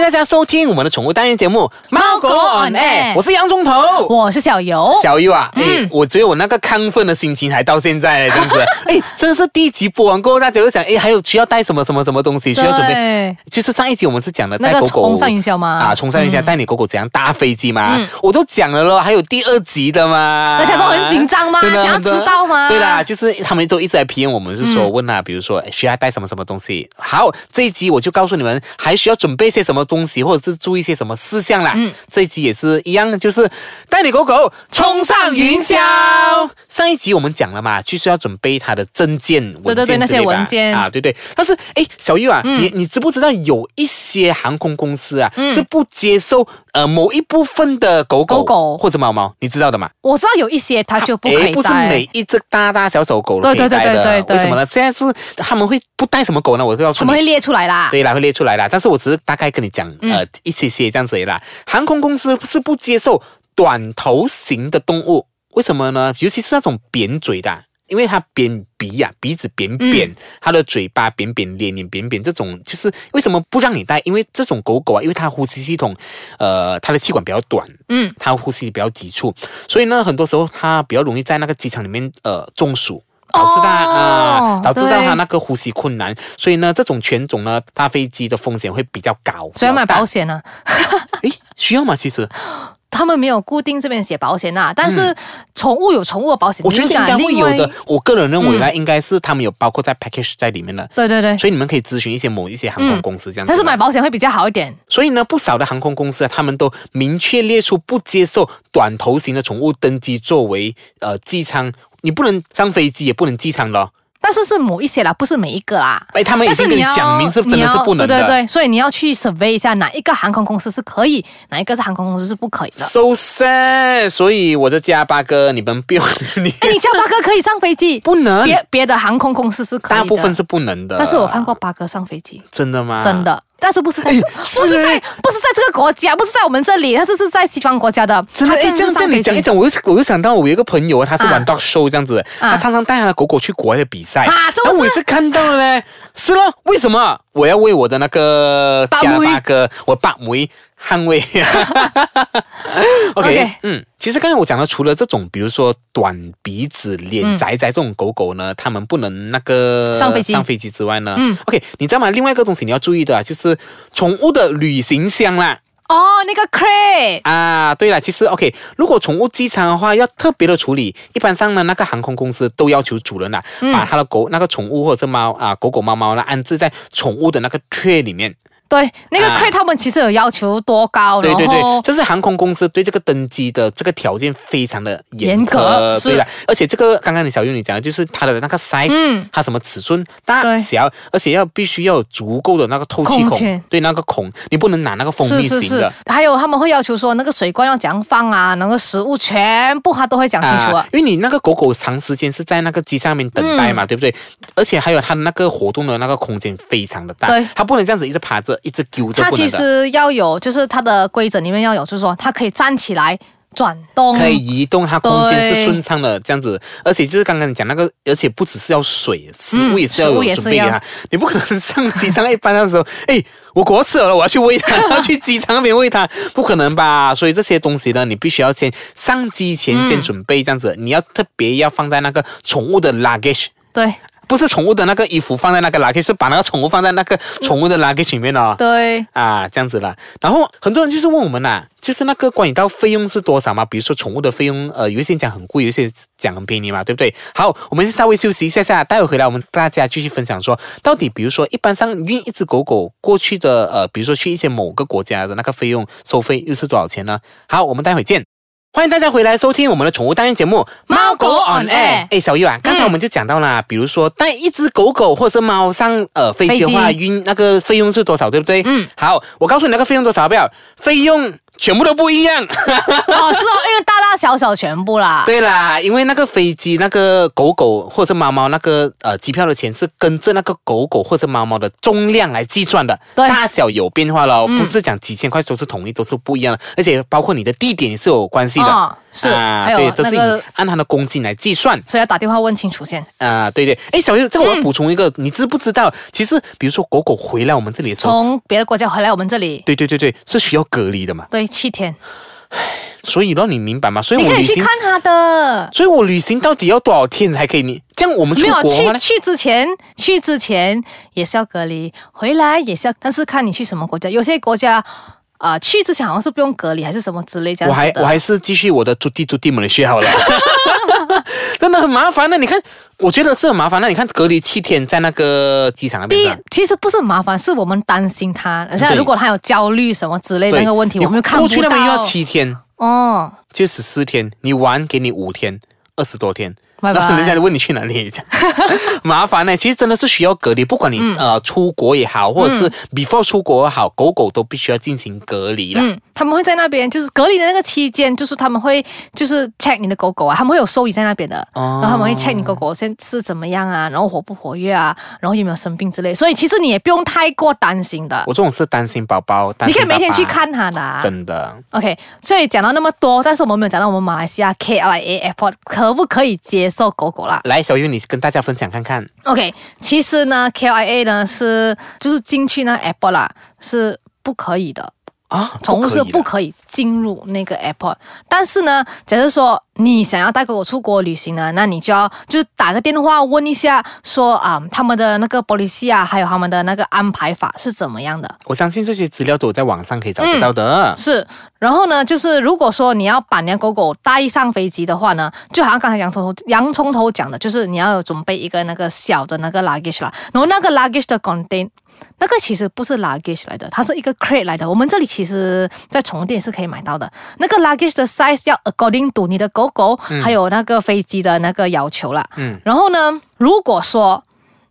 迎大家收听我们的宠物单元节目《猫狗 on air 我是洋葱头。我是小游，小游啊，嗯、我觉得我那个亢奋的心情还到现在这样子，哎，真的是第一集播完过后，大家就想，哎，还有需要带什么什么什么东西需要准备。对就是上一集我们是讲的带狗狗冲上云霄吗？啊，冲上云霄带你狗狗怎样搭飞机嘛，我都讲了咯，还有第二集的嘛，大家都很紧张嘛真的想要知道吗？对啦，就是他们都一直在 PM 我们，是说问啊，比如说哎需要带什么什么东西。好，这一集我就告诉你们，还需要准备些什么东西，或者是注意些什么事项啦。嗯，这一集也是一样，就是带你狗狗冲上云霄。上一集我们讲了嘛，就是要准备它的证件、文件对对对那些文件啊，对对。但是哎，小玉啊，你你知不知道有一些航空公司啊，就不接受呃某一部分的狗狗狗狗或者猫猫，你知道的吗？我知道有一些它就不可以诶不是带每一只大大小小狗都可以对对对带的，对对对为什么呢？现在是他们会不带什么狗呢？我告诉你。他们会列出来啦。对啦，会列出来啦，但是我只是大概跟你讲，呃，一些些这样子啦。航空公司是不接受短头型的动物，为什么呢？尤其是那种扁嘴的啊，因为它扁鼻呀、鼻子扁扁，它的嘴巴扁扁，脸也扁扁，这种就是为什么不让你带？因为这种狗狗啊，因为它呼吸系统，呃，它的气管比较短，嗯，它呼吸比较急促，所以呢，很多时候它比较容易在那个机场里面呃中暑。导致它啊、哦导致到对它那个呼吸困难，所以呢，这种犬种呢，搭飞机的风险会比较高。所以要买保险？险啊。诶，需要吗？其实 他们没有固定这边写保险啊，但是宠物有宠物的保险，嗯我觉得应该会有的。我个人认为呢，应该是他们有包括在 package 在里面的。对对对，所以你们可以咨询一些某一些航空公司这样。但是买保险会比较好一点。所以呢，不少的航空公司啊，他们都明确列出不接受短头型的宠物登机作为呃机舱，你不能上飞机，也不能机舱咯。但是是某一些啦，不是每一个啦。哎，他们已经跟你但是你要讲明是真的是不能的。对对对，所以你要去 survey 一下哪一个航空公司是可以，哪一个是航空公司是不可以的。So sad，所以我的家八哥，你们不用你 哎，你加八哥可以上飞机，不能，别别的航空公司是可以的，大部分是不能的。但是我看过八哥上飞机，真的吗？真。的，但是不是在、不是在哎不是在这个国家，不是在我们这里，但是是在西方国家的。真的，他哎，这样这样你讲一讲，我又我又想到我有一个朋友啊，他是玩啊 dog show 这样子，他常常带他的狗狗去国外的比赛。啊是不是然后我也是看到了嘞，是咯，为什么我要为我的那个家八妹八哥，我爸母捍卫 OK，OK 嗯，其实刚才我讲的，除了这种，比如说短鼻子、脸窄窄这种狗狗呢，它们不能那个上飞机上飞机之外呢，嗯，OK，你知道吗？另外一个东西你要注意的啊，就是宠物的旅行箱啦。哦，那个 crate 啊，对了，其实 OK，如果宠物机场的话，要特别的处理。一般上呢，那个航空公司都要求主人啊，嗯把他的狗那个宠物或者是猫啊，狗狗猫猫呢安置在宠物的那个 tray 里面。对，那个啊。crate 他们其实有要求多高，对对对然后，这是航空公司对这个登机的这个条件非常的严严格是。的，而且这个刚刚你小玉你讲的就是它的那个 size，嗯。它什么尺寸大小，而且要必须要有足够的那个透气孔空，对那个孔，你不能拿那个蜂蜜型是是。是的。，还有他们会要求说那个水罐要怎样放啊，那个食物全部他都会讲清楚啊。因为你那个狗狗长时间是在那个机上面等待嗯。嘛，对不对？而且还有它的那个活动的那个空间非常的大，对。它不能这样子一直趴着，一直揪着，它其。实要有，就是它的规则里面要有，就是说它可以站起来转动，可以移动，它空间是顺畅的，这样子，而且就是刚刚你讲那个，而且不只是要水，食物也是要有准备给它。你不可能上机场一般的时候，哎，我狗吃了，我要去喂它，要去机场那边喂它，不可能吧？所以这些东西呢，你必须要先上机前嗯先准备，这样子，你要特别要放在那个宠物的 luggage。对不是宠物的那个衣服放在那个 luggage，是把那个宠物放在那个宠物的 luggage 里面哦。对，啊，这样子啦。然后很多人就是问我们呐、就是那个关于到费用是多少嘛？比如说宠物的费用，呃，有一些讲很贵，有一些讲很便宜嘛，对不对？好，我们稍微休息一下下，待会回来我们大家继续分享说，到底比如说一般上运一只狗狗过去的，呃，比如说去一些某个国家的那个费用收费又是多少钱呢？好，我们待会见。欢迎大家回来收听我们的宠物单元节目《猫狗 on air 哎，小玉啊，刚才我们就讲到了，比如说带一只狗狗或者是猫上呃飞机的话，运那个费用是多少，对不对？嗯，好，我告诉你那个费用多少，好不要？费用全部都不一样。哦，是哦，因为大大小小全部啦。对啦，因为那个飞机那个狗狗或者猫猫那个呃机票的钱是跟着那个狗狗或者猫猫的重量来计算的，对大小有变化了不是讲几千块都是统一，都是不一样的，而且包括你的地点也是有关系的。哦是还有对，都是按他的公斤来计算。所以要打电话问清楚先。啊、对对，哎，小优，这个我嗯要补充一个，你知不知道？其实，比如说狗狗回来我们这里的时候，从别的国家回来我们这里，对对对对，是需要隔离的嘛。对，七天，所以让你明白吗？所以你可以去看他的。所以我旅行到底要多少天才可以？你这样我们出没有？去去之前，去之前也是要隔离，回来也是要，但是看你去什么国家。有些国家，啊、去之前好像是不用隔离，还是什么之类这样我还我还是继续我的朱地朱棣们的学好了，真的很麻烦的。你看，我觉得是很麻烦那。你看隔离七天在那个机场那第一边，，其实不是麻烦，是我们担心他。而且如果他有焦虑什么之类的那个问题，我们又看不到。过去那边又要七天，哦，就十四天，你玩给你五天，二十多天。拜拜。然后人家就问你去哪里，麻烦呢、其实真的是需要隔离，不管你、嗯。呃出国也好，或者是 before 出国也好，狗狗都必须要进行隔离啦。嗯，他们会在那边，就是隔离的那个期间，就是他们会就是 check 你的狗狗啊，他们会有兽医在那边的，哦。然后他们会 check 你狗狗现是怎么样啊，然后活不活跃啊，然后有没有生病之类，所以其实你也不用太过担心的，我这种是担心宝宝，担你可以每天去，看他的、啊。真的。OK，所以讲到那么多，但是我们没有讲到我们马来西亚 KLIA Airport 可不可以接受狗狗啦来，小玉，你跟大家分享看看。？OK，其实呢，KLIA 呢是就是进去那 Airport 啦是不可以的。啊，宠物是不可以进入那个 airport，但是呢，假如说你想要带狗狗出国旅行呢，那你就要就是打个电话问一下说啊、他们的那个 policy 啊，还有他们的那个安排法是怎么样的。我相信这些资料都有在网上可以找得到的。是，然后呢，就是如果说你要把你的狗狗带上飞机的话呢，就好像刚才洋葱头洋葱头讲的，就是你要有准备一个那个小的那个 luggage 啦，然后那个 luggage 的 contain。那个其实不是 luggage 来的，它是一个 crate 来的。我们这里其实，在宠物店是可以买到的。那个 luggage 的 size 要 according to 你的狗狗，还有那个飞机的那个要求了。嗯。然后呢，如果说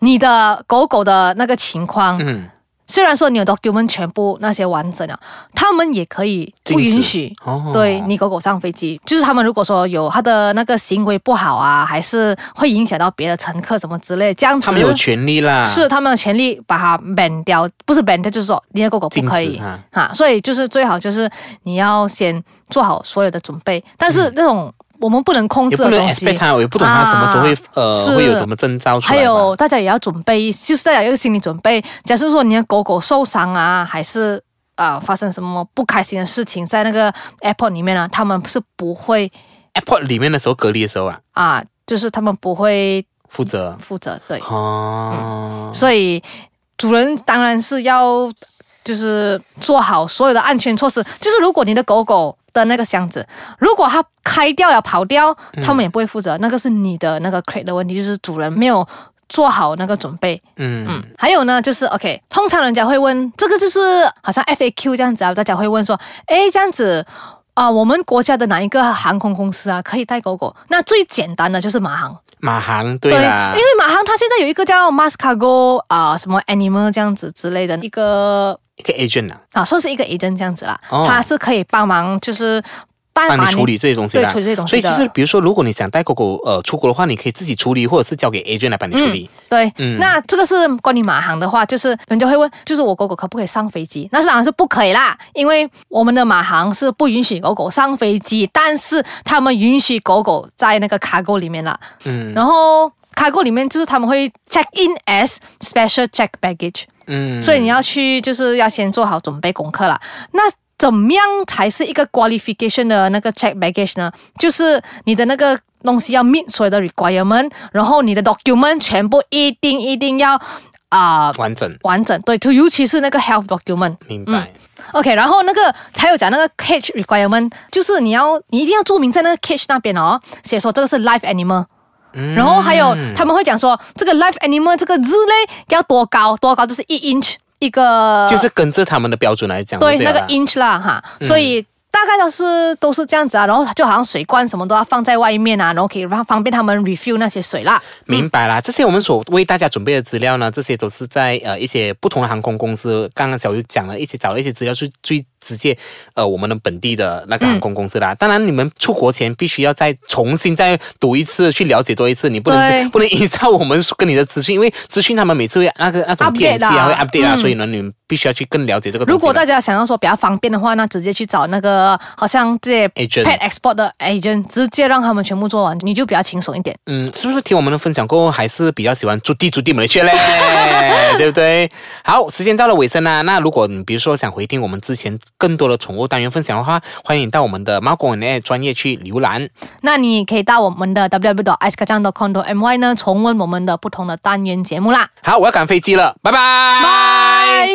你的狗狗的那个情况，嗯，虽然说你有 document 全部那些完整了，他们也可以不允许对你狗狗上飞机。就是他们如果说有他的那个行为不好啊，还是会影响到别的乘客什么之类，这样子他们有权利啦。是他们有权利把它 ban 掉，不是 ban 掉，就是说你的狗狗不可以禁止啊哈，所以就是最好就是你要先做好所有的准备，但是那种。我们不能控制的东西他，我也不懂他什么时候会、啊呃会有什么征兆出来。还有大家也要准备，就是大家有一个心理准备。假设说你的狗狗受伤啊，还是啊、呃发生什么不开心的事情，在那个 airport 里面呢，他们是不会 airport 里面的时候隔离的时候啊，啊、就是他们不会负责负责，对，哦，所以主人当然是要就是做好所有的安全措施。就是如果你的狗狗的那个箱子，如果它开掉了跑掉，他们也不会负责，那个是你的那个 crate 的问题，就是主人没有做好那个准备。嗯嗯，还有呢，就是 OK，通常人家会问，这个就是好像 FAQ 这样子啊，大家会问说，诶，这样子啊、我们国家的哪一个航空公司啊可以带狗狗？那最简单的就是马航，马航对啦，因为马航它现在有一个叫 Mascargo 啊、什么 Animal 这样子之类的一个一个 agent 啊，啊，算是一个 agent 这样子啦，哦它是可以帮忙就是帮帮你处理这些东西啦。对处理这些东西的所以其实比如说，如果你想带狗狗呃出国的话，你可以自己处理，或者是交给 agent 来帮你处理。对，嗯那这个是关于马航的话，就是人家会问，就是我狗狗可不可以上飞机？那是当然是不可以啦，因为我们的马航是不允许狗狗上飞机，但是他们允许狗狗在那个 cargo 里面啦。嗯然后 cargo 里面就是他们会 check in as special check baggage，、嗯，所以你要去就是要先做好准备功课啦。那怎么样才是一个 qualification 的那个 check baggage 呢？就是你的那个东西要 meet 所有的 requirement，然后你的 document 全部一定一定要啊、完整完整，对，就尤其是那个 health document。明白。OK，然后那个还有讲那个 cage requirement，就是你要你一定要注明在那个 cage 那边哦，写说这个是 live animal。嗯然后还有他们会讲说，这个 live animal 这个字嘞要多高？多高就是一 inch 一个，就是跟着他们的标准来讲，对那个 inch 啦哈，所以。大概都是都是这样子啊，然后就好像水罐什么都要放在外面啊，然后可以让方便他们 refill 那些水啦。明白啦，这些我们所为大家准备的资料呢，这些都是在呃一些不同的航空公司，刚刚小鱼讲了一些找了一些资料，是最直接呃我们的本地的那个航空公司啦。当然，你们出国前必须要再重新再读一次，去了解多一次，你不能 不能依照我们跟你的资讯，因为资讯他们每次会那个那种 Update TNC 啊会 update 啊，嗯所以呢，你们必须要去更了解这个东西。如果大家想要说比较方便的话，那直接去找那个好像这 pet export 的 agent，直接让他们全部做完，你就比较轻松一点。嗯，是不是听我们的分享过后，还是比较喜欢朱棣朱棣们的血嘞，对不对？好，时间到了尾声啦。那如果你比如说想回听我们之前更多的宠物单元分享的话，欢迎到我们的猫狗的专业去浏览。那你可以到我们的 www. i c e k a c a n c o m my 呢，重温我们的不同的单元节目啦。好，我要赶飞机了，拜拜。拜。